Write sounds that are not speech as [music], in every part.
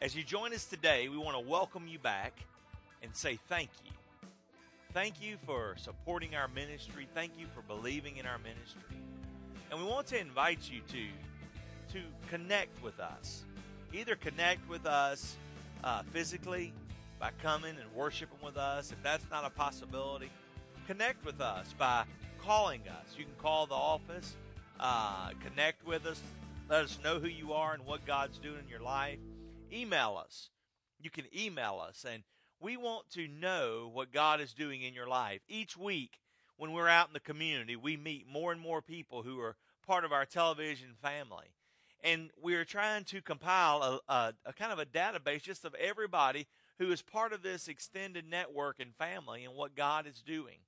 As you join us today, we want to welcome you back and say thank you. Thank you for supporting our ministry. Thank you for believing in our ministry. And we want to invite you to, to connect with us. Either connect with us uh, physically by coming and worshiping with us. If that's not a possibility, connect with us by calling us. You can call the office, uh, connect with us, let us know who you are and what God's doing in your life. Email us. You can email us, and we want to know what God is doing in your life. Each week, when we're out in the community, we meet more and more people who are part of our television family. And we're trying to compile a, a, a kind of a database just of everybody who is part of this extended network and family and what God is doing.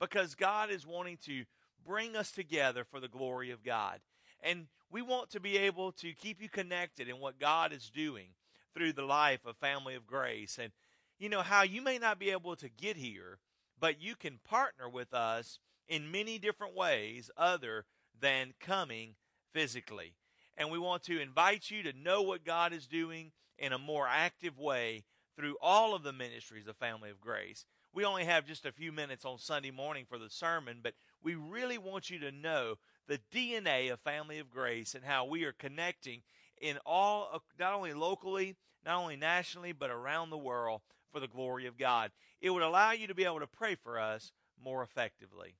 Because God is wanting to bring us together for the glory of God. And we want to be able to keep you connected in what God is doing through the life of Family of Grace. And you know how you may not be able to get here, but you can partner with us in many different ways other than coming physically. And we want to invite you to know what God is doing in a more active way through all of the ministries of Family of Grace. We only have just a few minutes on Sunday morning for the sermon, but we really want you to know the DNA of Family of Grace and how we are connecting in all, uh, not only locally, not only nationally, but around the world for the glory of God. It would allow you to be able to pray for us more effectively.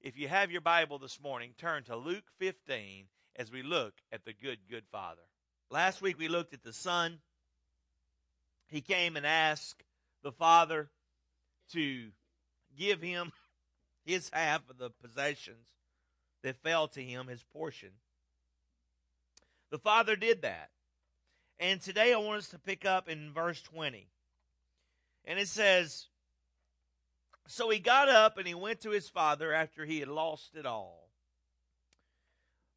If you have your Bible this morning, turn to Luke 15 as we look at the good, good Father. Last week we looked at the Son. He came and asked the Father to give him [laughs] his half of the possessions that fell to him, his portion. The Father did that. And today I want us to pick up in verse 20. And it says, So he got up and he went to his father after he had lost it all.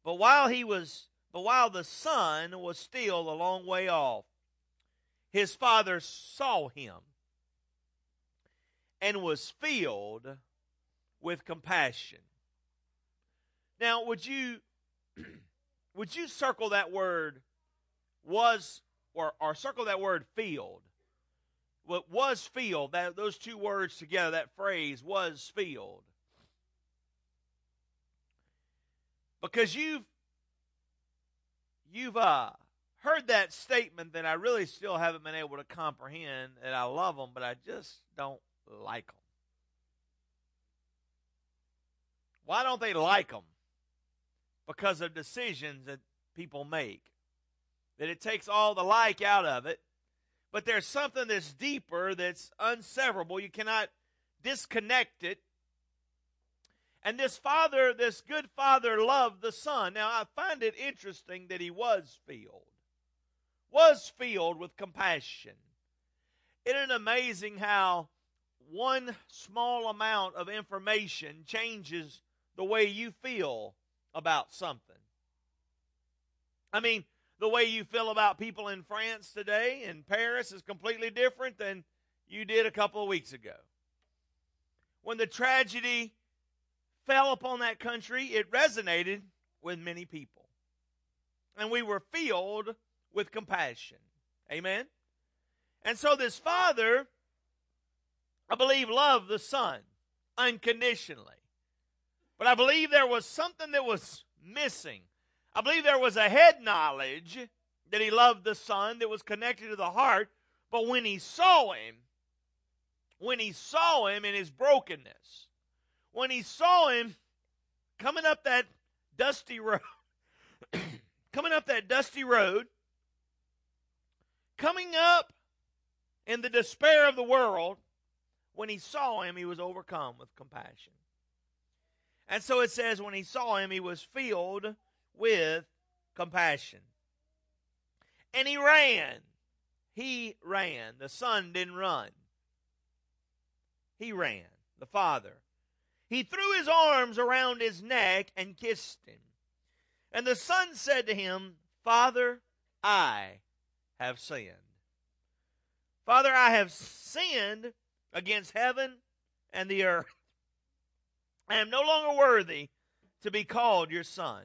But while he was but while the son was still a long way off, his father saw him and was filled with compassion. Now, would you [clears throat] would you circle that word was or, or circle that word field? What was field? that those two words together, that phrase was field. Because you've you've uh heard that statement that I really still haven't been able to comprehend, and I love them, but I just don't like them. Why don't they like them? Because of decisions that people make. That it takes all the like out of it, but there's something that's deeper, that's unseverable. You cannot disconnect it. And this father, this good father, loved the son. Now, I find it interesting that he was filled, was filled with compassion. Isn't it amazing how one small amount of information changes the way you feel about something. I mean, the way you feel about people in France today in Paris is completely different than you did a couple of weeks ago. When the tragedy fell upon that country, it resonated with many people. And we were filled with compassion. Amen? And so this father, I believe, loved the son unconditionally. But I believe there was something that was missing. I believe there was a head knowledge that he loved the Son that was connected to the heart. But when he saw him, when he saw him in his brokenness, when he saw him coming up that dusty road, [coughs] coming up that dusty road, coming up in the despair of the world, when he saw him, he was overcome with compassion. And so it says, when he saw him, he was filled with compassion. And he ran. He ran. The son didn't run. He ran. The father. He threw his arms around his neck and kissed him. And the son said to him, Father, I have sinned. Father, I have sinned against heaven and the earth. I am no longer worthy to be called your son.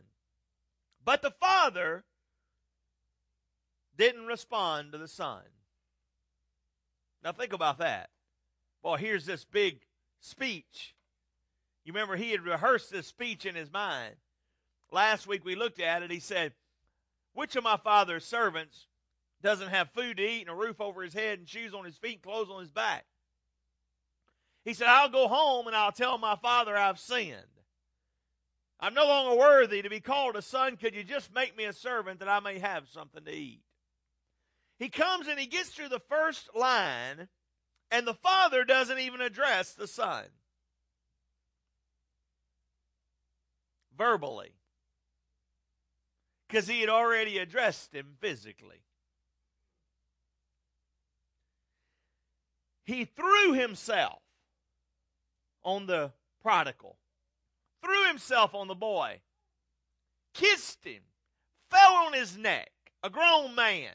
But the father didn't respond to the son. Now think about that. Boy, here's this big speech. You remember he had rehearsed this speech in his mind. Last week we looked at it. He said, Which of my father's servants doesn't have food to eat and a roof over his head and shoes on his feet and clothes on his back? He said, I'll go home and I'll tell my father I've sinned. I'm no longer worthy to be called a son. Could you just make me a servant that I may have something to eat? He comes and he gets through the first line, and the father doesn't even address the son verbally because he had already addressed him physically. He threw himself on the prodigal, threw himself on the boy, kissed him, fell on his neck, a grown man.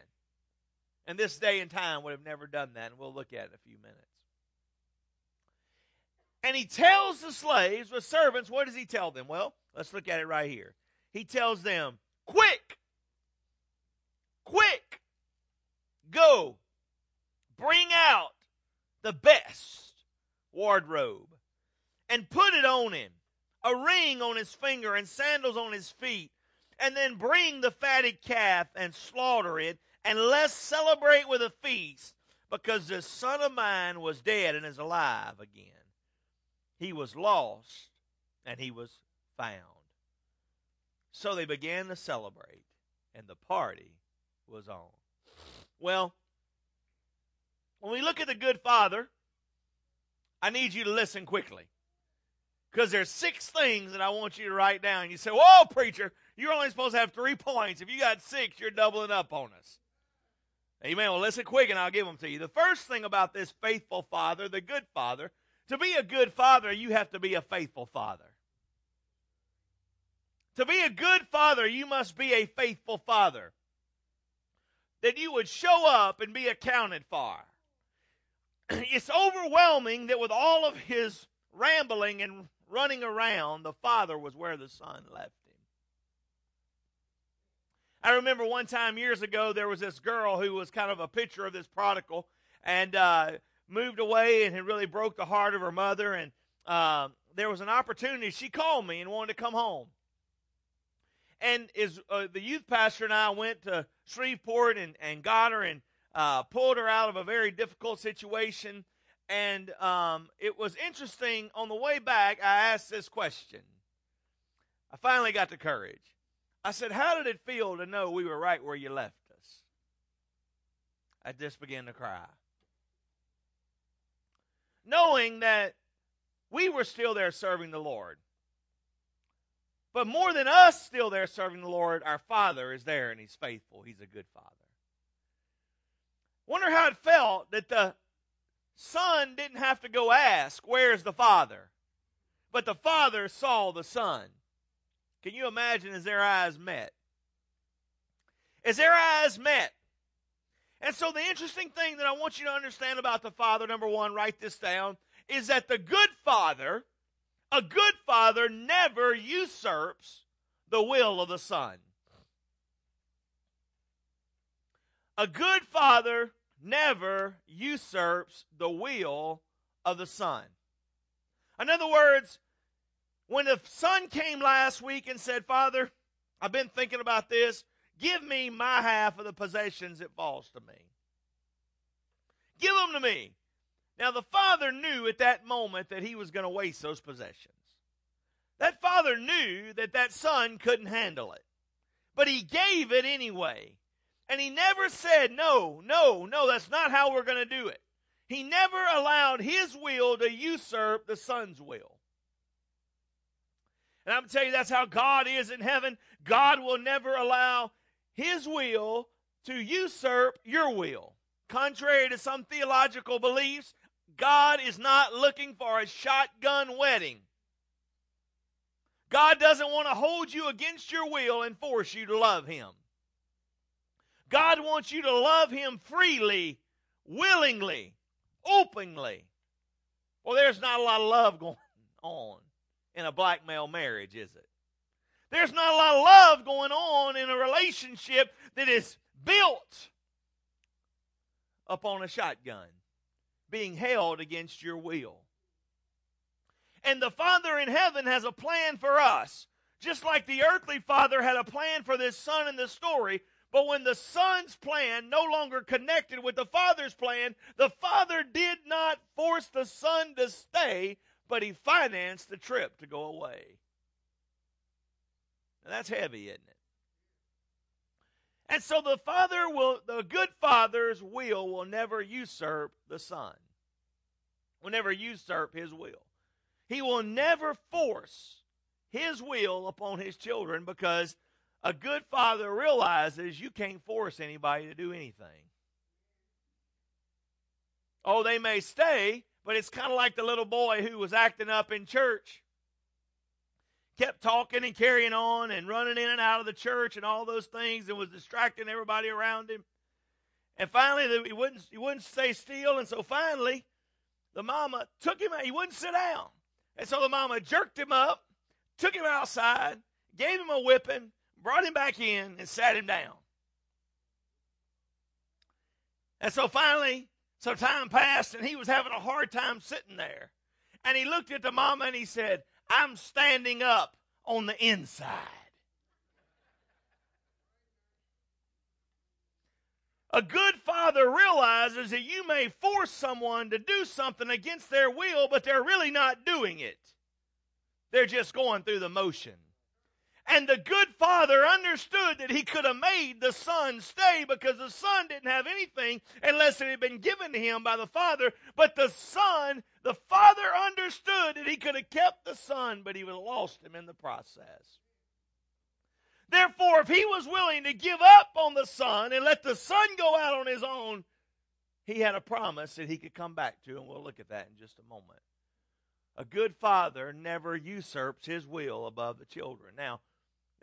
And this day and time would have never done that, and we'll look at it in a few minutes. And he tells the slaves, the servants, what does he tell them? Well, let's look at it right here. He tells them, Quick! Quick! Go! Bring out the best wardrobe and put it on him, a ring on his finger and sandals on his feet, and then bring the fatted calf and slaughter it, and let's celebrate with a feast because this son of mine was dead and is alive again. He was lost and he was found. So they began to celebrate, and the party was on. Well, when we look at the good father, I need you to listen quickly. Because there's six things that I want you to write down. You say, Whoa, preacher, you're only supposed to have three points. If you got six, you're doubling up on us. Amen. Well, listen quick and I'll give them to you. The first thing about this faithful father, the good father, to be a good father, you have to be a faithful father. To be a good father, you must be a faithful father. That you would show up and be accounted for. [clears throat] It's overwhelming that with all of his rambling and running around, the father was where the son left him. I remember one time years ago, there was this girl who was kind of a picture of this prodigal and uh, moved away and had really broke the heart of her mother. And uh, there was an opportunity. She called me and wanted to come home and is uh, the youth pastor and I went to Shreveport and, and got her and uh, pulled her out of a very difficult situation. And um, it was interesting. On the way back, I asked this question. I finally got the courage. I said, How did it feel to know we were right where you left us? I just began to cry. Knowing that we were still there serving the Lord. But more than us still there serving the Lord, our Father is there and He's faithful. He's a good Father. Wonder how it felt that the Son didn't have to go ask, Where's the Father? But the Father saw the Son. Can you imagine as their eyes met? As their eyes met. And so, the interesting thing that I want you to understand about the Father, number one, write this down, is that the good Father a good father never usurps the will of the son. A good father never usurps the will of the son. In other words, when the son came last week and said, Father, I've been thinking about this, give me my half of the possessions that falls to me. Give them to me. Now, the father knew at that moment that he was going to waste those possessions. That father knew that that son couldn't handle it, but he gave it anyway. And he never said, no, no, no, that's not how we're going to do it. He never allowed his will to usurp the son's will. And I'm going to tell you that's how God is in heaven. God will never allow his will to usurp your will. Contrary to some theological beliefs, God is not looking for a shotgun wedding. God doesn't want to hold you against your will and force you to love Him. God wants you to love Him freely, willingly, openly. Well, there's not a lot of love going on in a black male marriage, is it? There's not a lot of love going on in a relationship that is built upon a shotgun, being held against your will. And the Father in heaven has a plan for us, just like the earthly Father had a plan for this son in the story. But when the son's plan no longer connected with the father's plan, the father did not force the son to stay, but he financed the trip to go away. Now that's heavy, isn't it? And so the father will, the good father's will will never usurp the son, will never usurp his will. He will never force his will upon his children because a good father realizes you can't force anybody to do anything. Oh, they may stay, but it's kind of like the little boy who was acting up in church. Kept talking and carrying on and running in and out of the church and all those things and was distracting everybody around him. And finally, he wouldn't, he wouldn't stay still. And so finally, the mama took him out. He wouldn't sit down. And so the mama jerked him up, took him outside, gave him a whipping, brought him back in, and sat him down. And so finally, some time passed, and he was having a hard time sitting there. And he looked at the mama and he said, I'm standing up on the inside. A good father realizes that you may force someone to do something against their will, but they're really not doing it. They're just going through the motion. And the good father understood that he could have made the son stay because the son didn't have anything unless it had been given to him by the father. But the son, the father understood that he could have kept the son, but he would have lost him in the process. Therefore, if he was willing to give up on the son and let the son go out on his own, he had a promise that he could come back to, and we'll look at that in just a moment. A good father never usurps his will above the children. Now,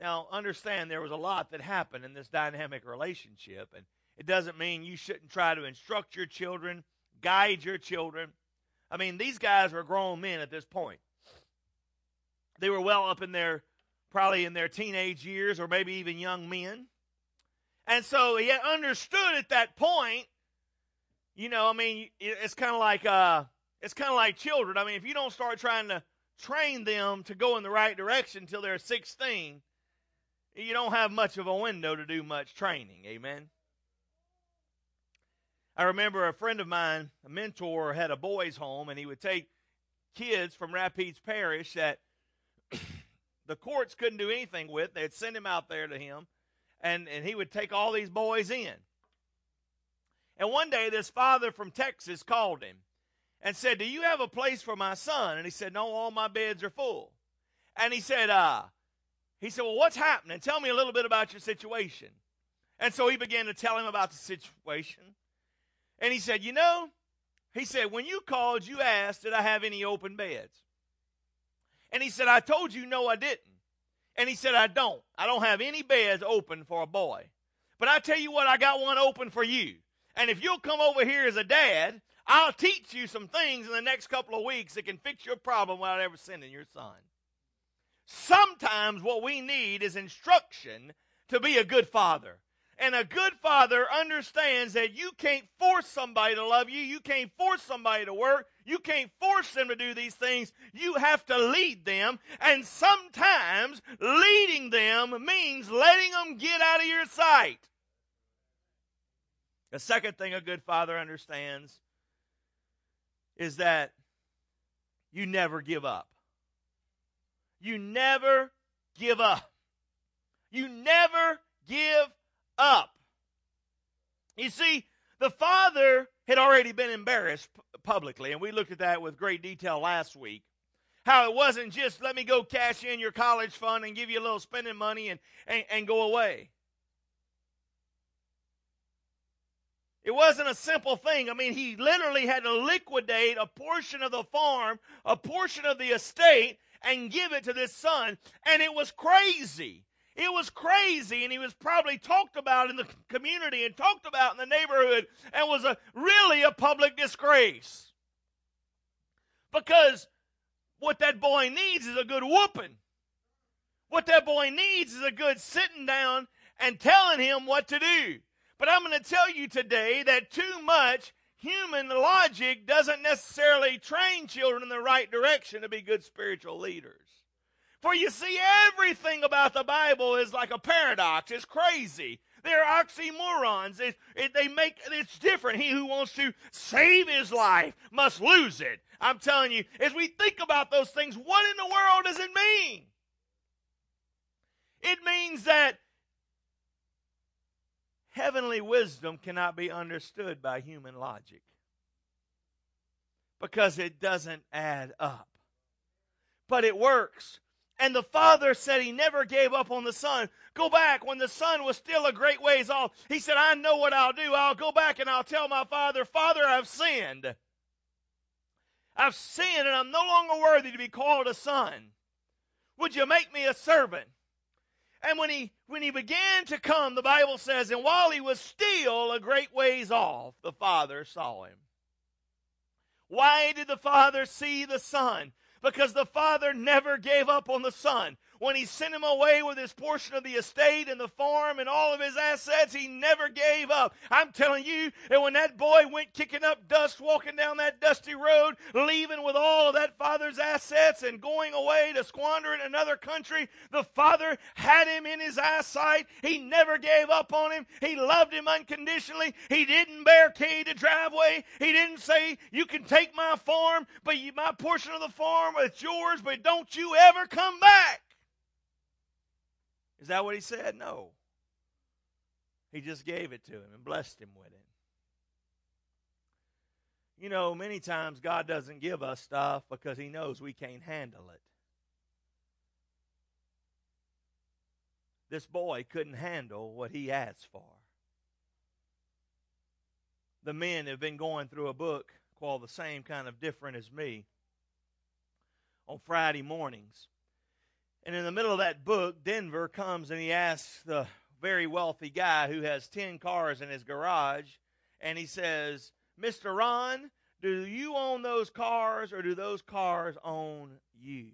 now understand there was a lot that happened in this dynamic relationship, and it doesn't mean you shouldn't try to instruct your children, guide your children. I mean, these guys were grown men at this point. They were well up in their probably in their teenage years or maybe even young men. And so he understood at that point, you know, I mean, it's kind of like uh, it's kind of like children. I mean, if you don't start trying to train them to go in the right direction until they're 16, you don't have much of a window to do much training. Amen. I remember a friend of mine, a mentor, had a boys' home, and he would take kids from Rapides Parish that [coughs] the courts couldn't do anything with. They'd send him out there to him, and, and he would take all these boys in. And one day, this father from Texas called him and said, Do you have a place for my son? And he said, No, all my beds are full. And he said, uh, he said, Well, what's happening? Tell me a little bit about your situation. And so he began to tell him about the situation. And he said, You know, he said, When you called, you asked, Did I have any open beds? And he said, I told you no, I didn't. And he said, I don't. I don't have any beds open for a boy. But I tell you what, I got one open for you. And if you'll come over here as a dad, I'll teach you some things in the next couple of weeks that can fix your problem without ever sending your son. Sometimes what we need is instruction to be a good father. And a good father understands that you can't force somebody to love you. You can't force somebody to work. You can't force them to do these things. You have to lead them. And sometimes leading them means letting them get out of your sight. The second thing a good father understands is that you never give up. You never give up. You never give up. You see, the father had already been embarrassed publicly, and we looked at that with great detail last week. How it wasn't just let me go cash in your college fund and give you a little spending money and, and, and go away. It wasn't a simple thing. I mean, he literally had to liquidate a portion of the farm, a portion of the estate, and give it to this son. And it was crazy. It was crazy, and he was probably talked about in the community and talked about in the neighborhood and was a, really a public disgrace. Because what that boy needs is a good whooping. What that boy needs is a good sitting down and telling him what to do. But I'm going to tell you today that too much human logic doesn't necessarily train children in the right direction to be good spiritual leaders. For you see, everything about the Bible is like a paradox. It's crazy. They're oxymorons. It, it, they make it's different. He who wants to save his life must lose it. I'm telling you, as we think about those things, what in the world does it mean? It means that heavenly wisdom cannot be understood by human logic because it doesn't add up. But it works. And the Father said he never gave up on the Son. Go back when the Son was still a great ways off. He said, I know what I'll do. I'll go back and I'll tell my Father, Father, I've sinned. I've sinned and I'm no longer worthy to be called a son. Would you make me a servant? And when he when he began to come, the Bible says, and while he was still a great ways off, the Father saw him. Why did the Father see the Son? Because the Father never gave up on the Son when he sent him away with his portion of the estate and the farm and all of his assets, he never gave up. I'm telling you that when that boy went kicking up dust, walking down that dusty road, leaving with all of that father's assets and going away to squander in another country, the father had him in his eyesight. He never gave up on him. He loved him unconditionally. He didn't barricade the driveway. He didn't say, You can take my farm, but you, my portion of the farm, it's yours, but don't you ever come back. Is that what he said? No. He just gave it to him and blessed him with it. You know, many times God doesn't give us stuff because he knows we can't handle it. This boy couldn't handle what he asked for. The men have been going through a book called The Same Kind of Different as Me on Friday mornings. And in the middle of that book, Denver comes and he asks the very wealthy guy who has 10 cars in his garage, and he says, Mr. Ron, do you own those cars or do those cars own you?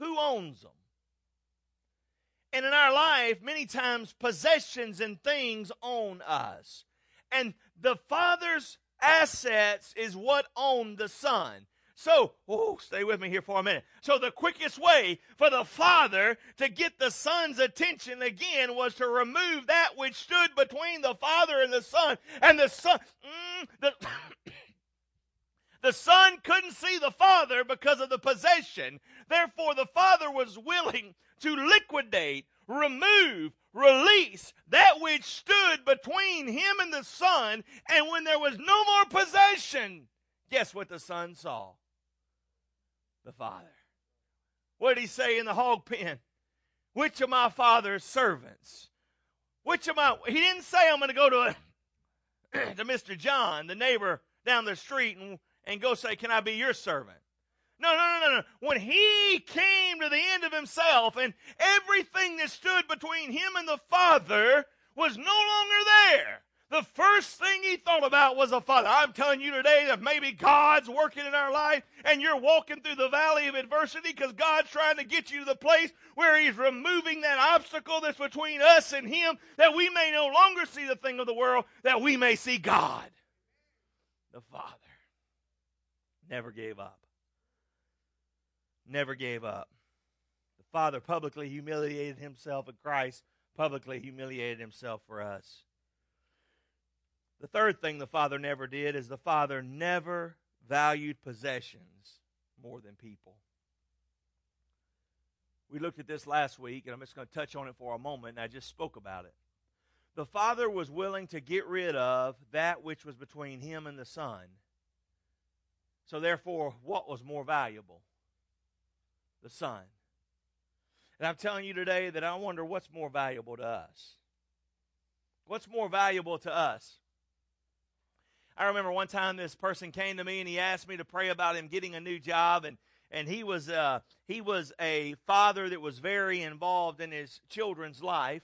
Who owns them? And in our life, many times possessions and things own us. And the Father's assets is what own the Son. So, oh, stay with me here for a minute. So, the quickest way for the Father to get the Son's attention again was to remove that which stood between the Father and the Son. And the Son, mm, the, [coughs] the Son couldn't see the Father because of the possession. Therefore, the Father was willing to liquidate, remove, release that which stood between him and the Son. And when there was no more possession, guess what the Son saw? The Father. What did he say in the hog pen? Which of my father's servants? Which of my. He didn't say, I'm going to go to, a, [clears throat] to Mr. John, the neighbor down the street, and, and go say, Can I be your servant? No, no, no, no, no. When he came to the end of himself and everything that stood between him and the Father was no longer there. The first thing he thought about was a father. I'm telling you today that maybe God's working in our life and you're walking through the valley of adversity because God's trying to get you to the place where he's removing that obstacle that's between us and him that we may no longer see the thing of the world, that we may see God. The Father never gave up. Never gave up. The Father publicly humiliated himself and Christ publicly humiliated himself for us. The third thing the Father never did is the Father never valued possessions more than people. We looked at this last week, and I'm just going to touch on it for a moment, and I just spoke about it. The Father was willing to get rid of that which was between him and the Son. So, therefore, what was more valuable? The Son. And I'm telling you today that I wonder what's more valuable to us. What's more valuable to us? I remember one time this person came to me and he asked me to pray about him getting a new job and and he was uh, he was a father that was very involved in his children's life.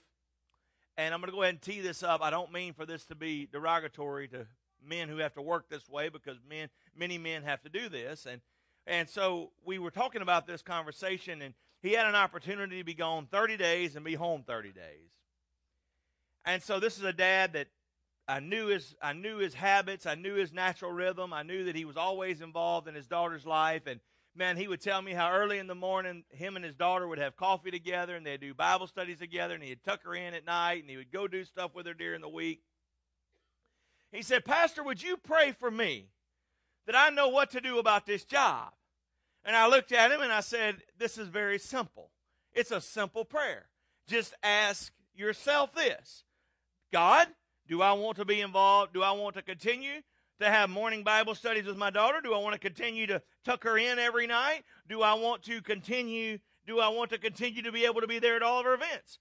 And I'm going to go ahead and tee this up. I don't mean for this to be derogatory to men who have to work this way because men many men have to do this and and so we were talking about this conversation and he had an opportunity to be gone 30 days and be home 30 days. And so this is a dad that I knew his I knew his habits, I knew his natural rhythm, I knew that he was always involved in his daughter's life and man, he would tell me how early in the morning him and his daughter would have coffee together and they'd do Bible studies together and he'd tuck her in at night and he would go do stuff with her during the week. He said, Pastor, would you pray for me that I know what to do about this job? And I looked at him and I said, This is very simple. It's a simple prayer. Just ask yourself this God, do I want to be involved? Do I want to continue to have morning Bible studies with my daughter? Do I want to continue to tuck her in every night? Do I want to continue? Do I want to continue to be able to be there at all of her events?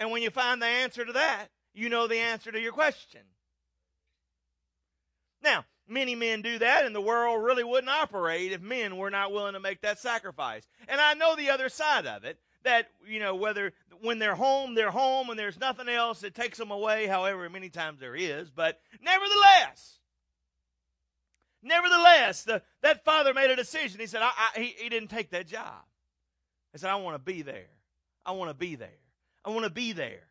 And when you find the answer to that, you know the answer to your question. Now, many men do that, and the world really wouldn't operate if men were not willing to make that sacrifice. And I know the other side of it that, you know, whether when they're home, they're home, and there's nothing else that takes them away, however, many times there is. But nevertheless, nevertheless, the, that father made a decision. He said, I, I, he, he didn't take that job. He said, I want to be there. I want to be there. I want to be there.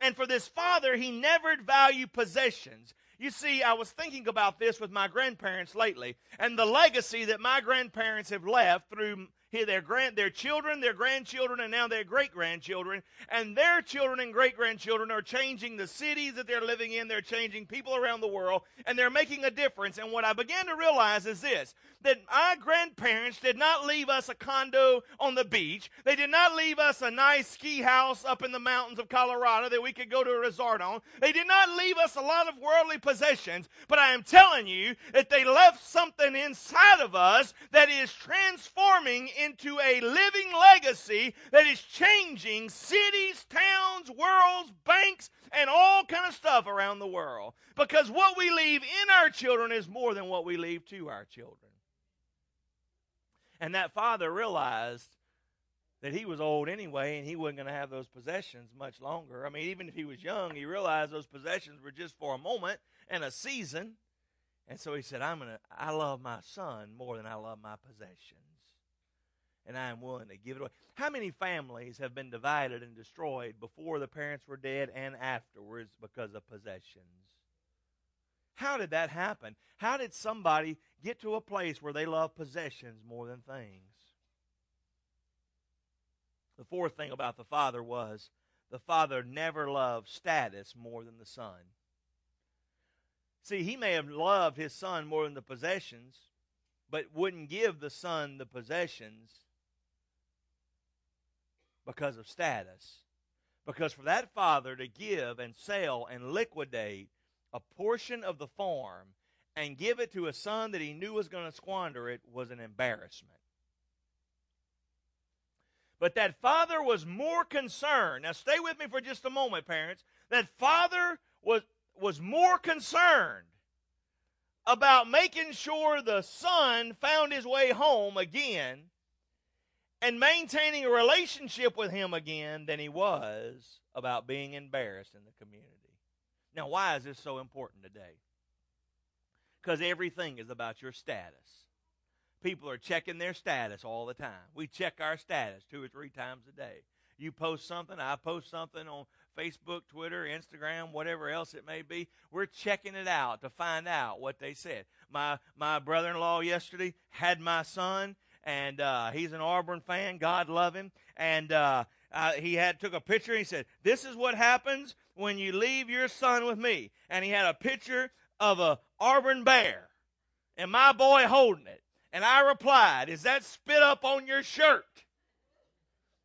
And for this father, he never valued possessions. You see, I was thinking about this with my grandparents lately and the legacy that my grandparents have left through their grand their children, their grandchildren, and now their great grandchildren, and their children and great grandchildren are changing the cities that they're living in. They're changing people around the world, and they're making a difference. And what I began to realize is this: that my grandparents did not leave us a condo on the beach. They did not leave us a nice ski house up in the mountains of Colorado that we could go to a resort on. They did not leave us a lot of worldly possessions. But I am telling you that they left something inside of us that is transforming into a living legacy that is changing cities, towns, worlds, banks, and all kind of stuff around the world. Because what we leave in our children is more than what we leave to our children. And that father realized that he was old anyway and he wasn't going to have those possessions much longer. I mean, even if he was young, he realized those possessions were just for a moment and a season. And so he said, I'm going to, I love my son more than I love my possessions and I am willing to give it away. How many families have been divided and destroyed before the parents were dead and afterwards because of possessions? How did that happen? How did somebody get to a place where they love possessions more than things? The fourth thing about the father was the father never loved status more than the son. See, he may have loved his son more than the possessions, but wouldn't give the son the possessions because of status. Because for that father to give and sell and liquidate a portion of the farm and give it to a son that he knew was going to squander it was an embarrassment. But that father was more concerned. Now, stay with me for just a moment, parents. That father was, was more concerned about making sure the son found his way home again and maintaining a relationship with him again than he was about being embarrassed in the community. Now, why is this so important today? Because everything is about your status. People are checking their status all the time. We check our status two or three times a day. You post something, I post something on Facebook, Twitter, Instagram, whatever else it may be. We're checking it out to find out what they said. My my brother-in-law yesterday had my son and uh, he's an Auburn fan. God love him. And uh, uh, he had took a picture. He said, "This is what happens when you leave your son with me." And he had a picture of a Auburn bear, and my boy holding it. And I replied, "Is that spit up on your shirt?"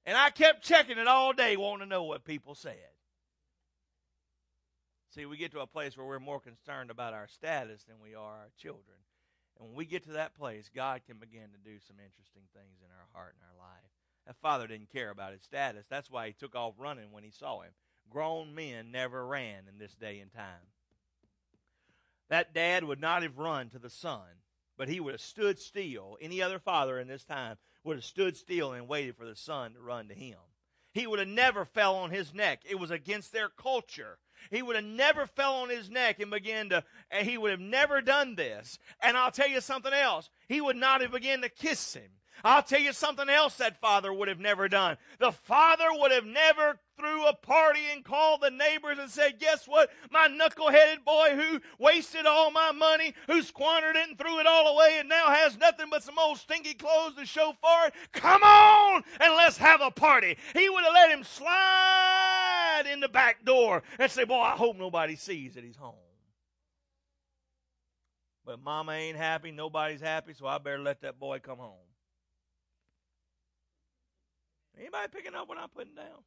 And I kept checking it all day, wanting to know what people said. See, we get to a place where we're more concerned about our status than we are our children. And when we get to that place, God can begin to do some interesting things in our heart and our life. That father didn't care about his status. That's why he took off running when he saw him. Grown men never ran in this day and time. That dad would not have run to the son, but he would have stood still. Any other father in this time would have stood still and waited for the son to run to him. He would have never fell on his neck. It was against their culture he would have never fell on his neck and began to, and he would have never done this. And I'll tell you something else. He would not have begun to kiss him. I'll tell you something else that father would have never done. The father would have never threw a party and called the neighbors and said, Guess what? My knuckle-headed boy who wasted all my money, who squandered it and threw it all away and now has nothing but some old stinky clothes to show for it. Come on and let's have a party. He would have let him slide in the back door and say, Boy, I hope nobody sees that he's home. But mama ain't happy, nobody's happy, so I better let that boy come home. Anybody picking up what I'm putting down?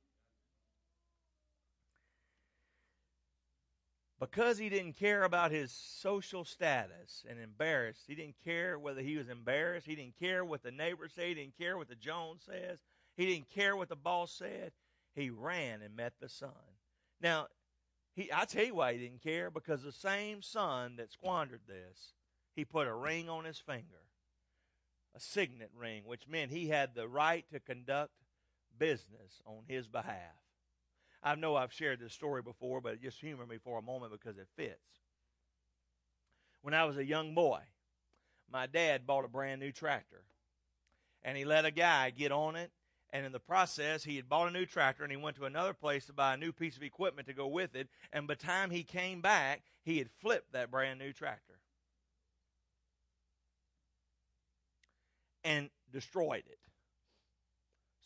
because he didn't care about his social status and embarrassed, he didn't care whether he was embarrassed, he didn't care what the neighbors say, he didn't care what the Jones says, he didn't care what the boss said. He ran and met the son. Now, he I tell you why he didn't care, because the same son that squandered this, he put a ring on his finger. A signet ring, which meant he had the right to conduct business on his behalf. I know I've shared this story before, but just humor me for a moment because it fits. When I was a young boy, my dad bought a brand new tractor. And he let a guy get on it. And in the process, he had bought a new tractor and he went to another place to buy a new piece of equipment to go with it. And by the time he came back, he had flipped that brand new tractor and destroyed it.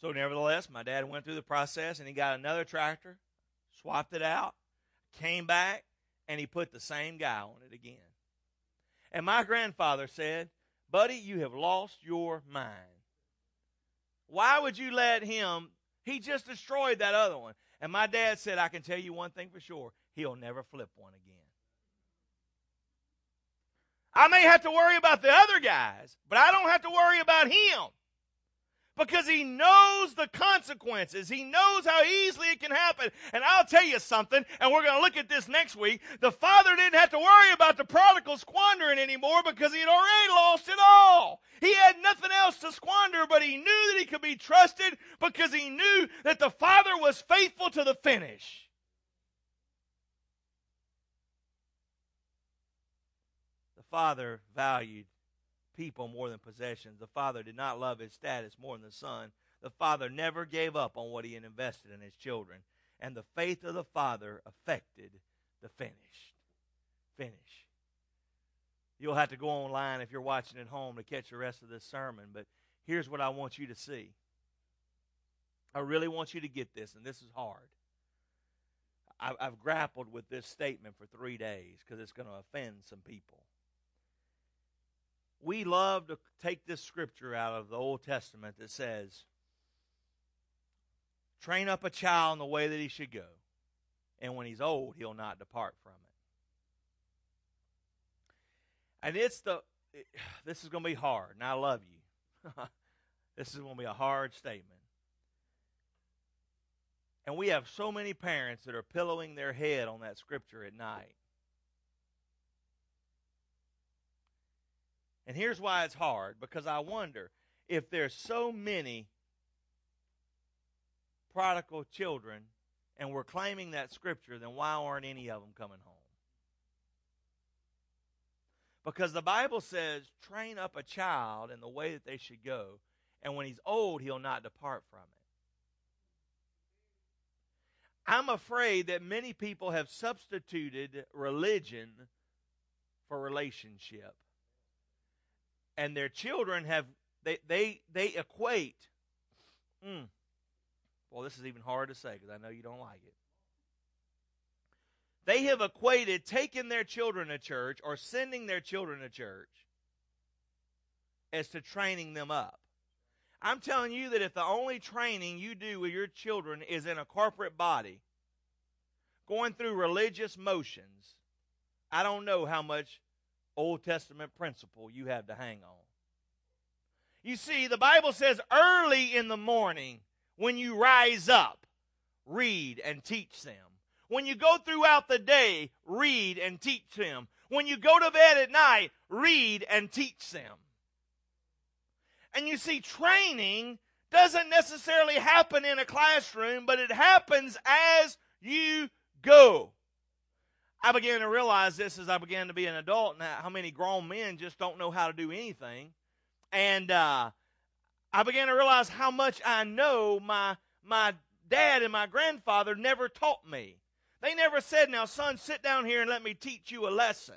So, nevertheless, my dad went through the process and he got another tractor, swapped it out, came back, and he put the same guy on it again. And my grandfather said, Buddy, you have lost your mind. Why would you let him? He just destroyed that other one. And my dad said, I can tell you one thing for sure he'll never flip one again. I may have to worry about the other guys, but I don't have to worry about him because he knows the consequences. He knows how easily it can happen. And I'll tell you something, and we're going to look at this next week. The father didn't have to worry about the prodigal squandering anymore because he had already lost it all. He had nothing else to squander, but he knew that he could be trusted because he knew that the father was faithful to the finish. The father valued people more than possessions. The father did not love his status more than the son. The father never gave up on what he had invested in his children. And the faith of the father affected the finished. Finish. You'll have to go online if you're watching at home to catch the rest of this sermon, but here's what I want you to see. I really want you to get this, and this is hard. I've grappled with this statement for three days because it's going to offend some people we love to take this scripture out of the Old Testament that says, train up a child in the way that he should go, and when he's old, he'll not depart from it. And it's the, it, [sighs] this is going to be hard, and I love you. [laughs] this is going to be a hard statement. And we have so many parents that are pillowing their head on that scripture at night. And here's why it's hard because I wonder if there's so many prodigal children and we're claiming that scripture, then why aren't any of them coming home? Because the Bible says, train up a child in the way that they should go, and when he's old, he'll not depart from it. I'm afraid that many people have substituted religion for relationship and their children have they they they equate. Mm, well, this is even hard to say because I know you don't like it. They have equated taking their children to church or sending their children to church as to training them up. I'm telling you that if the only training you do with your children is in a corporate body, going through religious motions, I don't know how much Old Testament principle you have to hang on. You see, the Bible says early in the morning, when you rise up, read and teach them. When you go throughout the day, read and teach them. When you go to bed at night, read and teach them. And you see, training doesn't necessarily happen in a classroom, but it happens as you go. I began to realize this as I began to be an adult now how many grown men just don't know how to do anything. And uh, I began to realize how much I know my, my dad and my grandfather never taught me. They never said, Now, son, sit down here and let me teach you a lesson.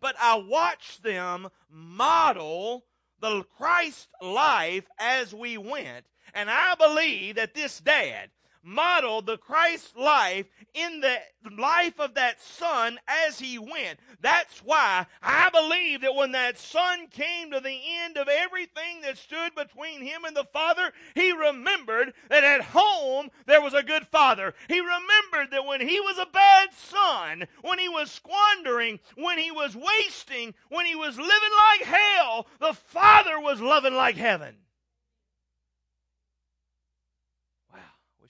But I watched them model the Christ life as we went. And I believe that this dad modeled the Christ life in the life of that son as he went. That's why I believe that when that son came to the end of everything that stood between him and the Father, he remembered that at home there was a good father. He remembered that when he was a bad son, when he was squandering, when he was wasting, when he was living like hell, the Father was loving like heaven.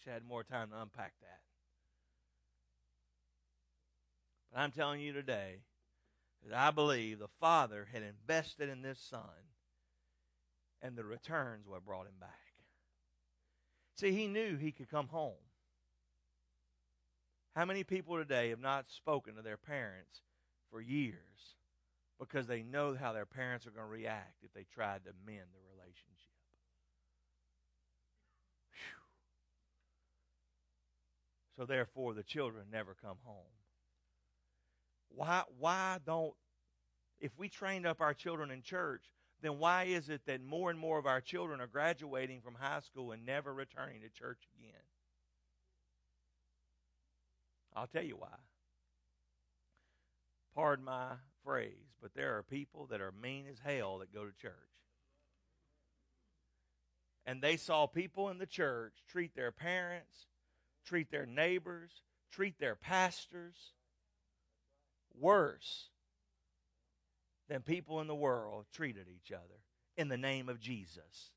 Wish I had more time to unpack that. But I'm telling you today that I believe the Father had invested in this Son, and the returns what brought him back. See, he knew he could come home. How many people today have not spoken to their parents for years because they know how their parents are going to react if they tried to mend the So therefore, the children never come home. Why, why don't, if we trained up our children in church, then why is it that more and more of our children are graduating from high school and never returning to church again? I'll tell you why. Pardon my phrase, but there are people that are mean as hell that go to church. And they saw people in the church treat their parents, treat their neighbors, treat their pastors worse than people in the world treated each other in the name of Jesus.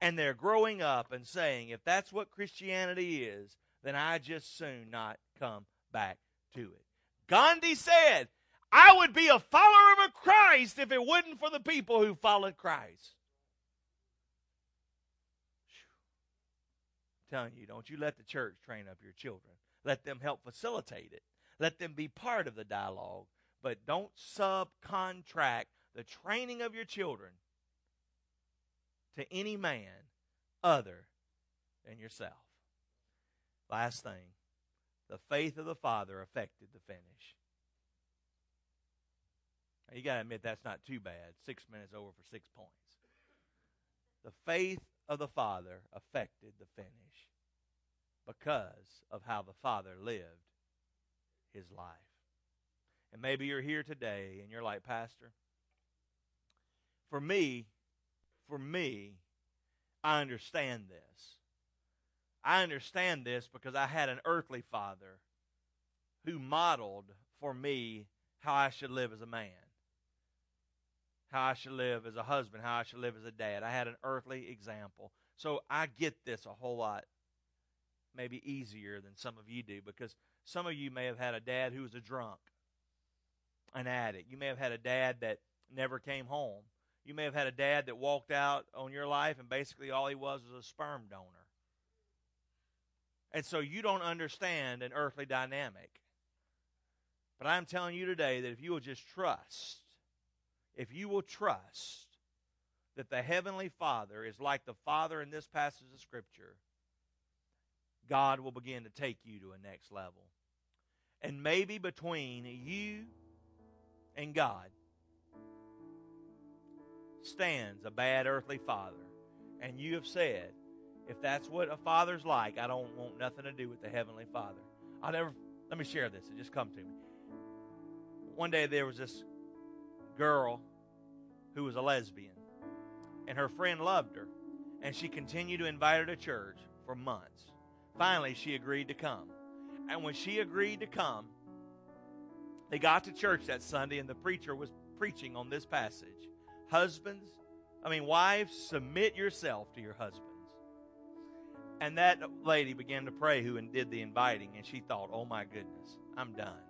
And they're growing up and saying, if that's what Christianity is, then I just soon not come back to it. Gandhi said, I would be a follower of Christ if it wasn't for the people who followed Christ. Telling you, don't you let the church train up your children. Let them help facilitate it. Let them be part of the dialogue, but don't subcontract the training of your children to any man other than yourself. Last thing, the faith of the father affected the finish. Now, you got to admit that's not too bad. Six minutes over for six points. The faith of the Father affected the finish because of how the Father lived his life. And maybe you're here today and you're like, Pastor, for me, for me, I understand this. I understand this because I had an earthly father who modeled for me how I should live as a man how I should live as a husband, how I should live as a dad. I had an earthly example. So I get this a whole lot maybe easier than some of you do because some of you may have had a dad who was a drunk, an addict. You may have had a dad that never came home. You may have had a dad that walked out on your life and basically all he was was a sperm donor. And so you don't understand an earthly dynamic. But I'm telling you today that if you will just trust if you will trust that the Heavenly Father is like the Father in this passage of Scripture, God will begin to take you to a next level. And maybe between you and God stands a bad earthly father. And you have said, if that's what a father's like, I don't want nothing to do with the Heavenly Father. I'll never, let me share this. It just come to me. One day there was this girl who was a lesbian. And her friend loved her. And she continued to invite her to church for months. Finally, she agreed to come. And when she agreed to come, they got to church that Sunday, and the preacher was preaching on this passage Husbands, I mean, wives, submit yourself to your husbands. And that lady began to pray who did the inviting, and she thought, oh my goodness, I'm done.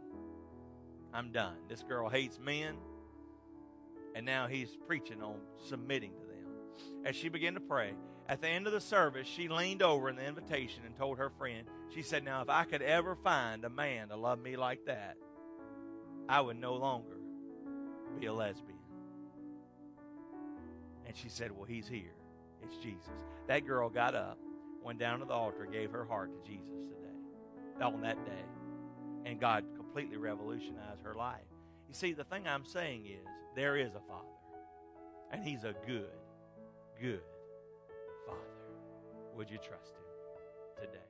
I'm done. This girl hates men. And now he's preaching on submitting to them. As she began to pray, at the end of the service, she leaned over in the invitation and told her friend, she said, Now, if I could ever find a man to love me like that, I would no longer be a lesbian. And she said, Well, he's here. It's Jesus. That girl got up, went down to the altar, gave her heart to Jesus today, on that day. And God completely revolutionized her life. You see, the thing I'm saying is there is a Father, and He's a good, good Father. Would you trust Him today?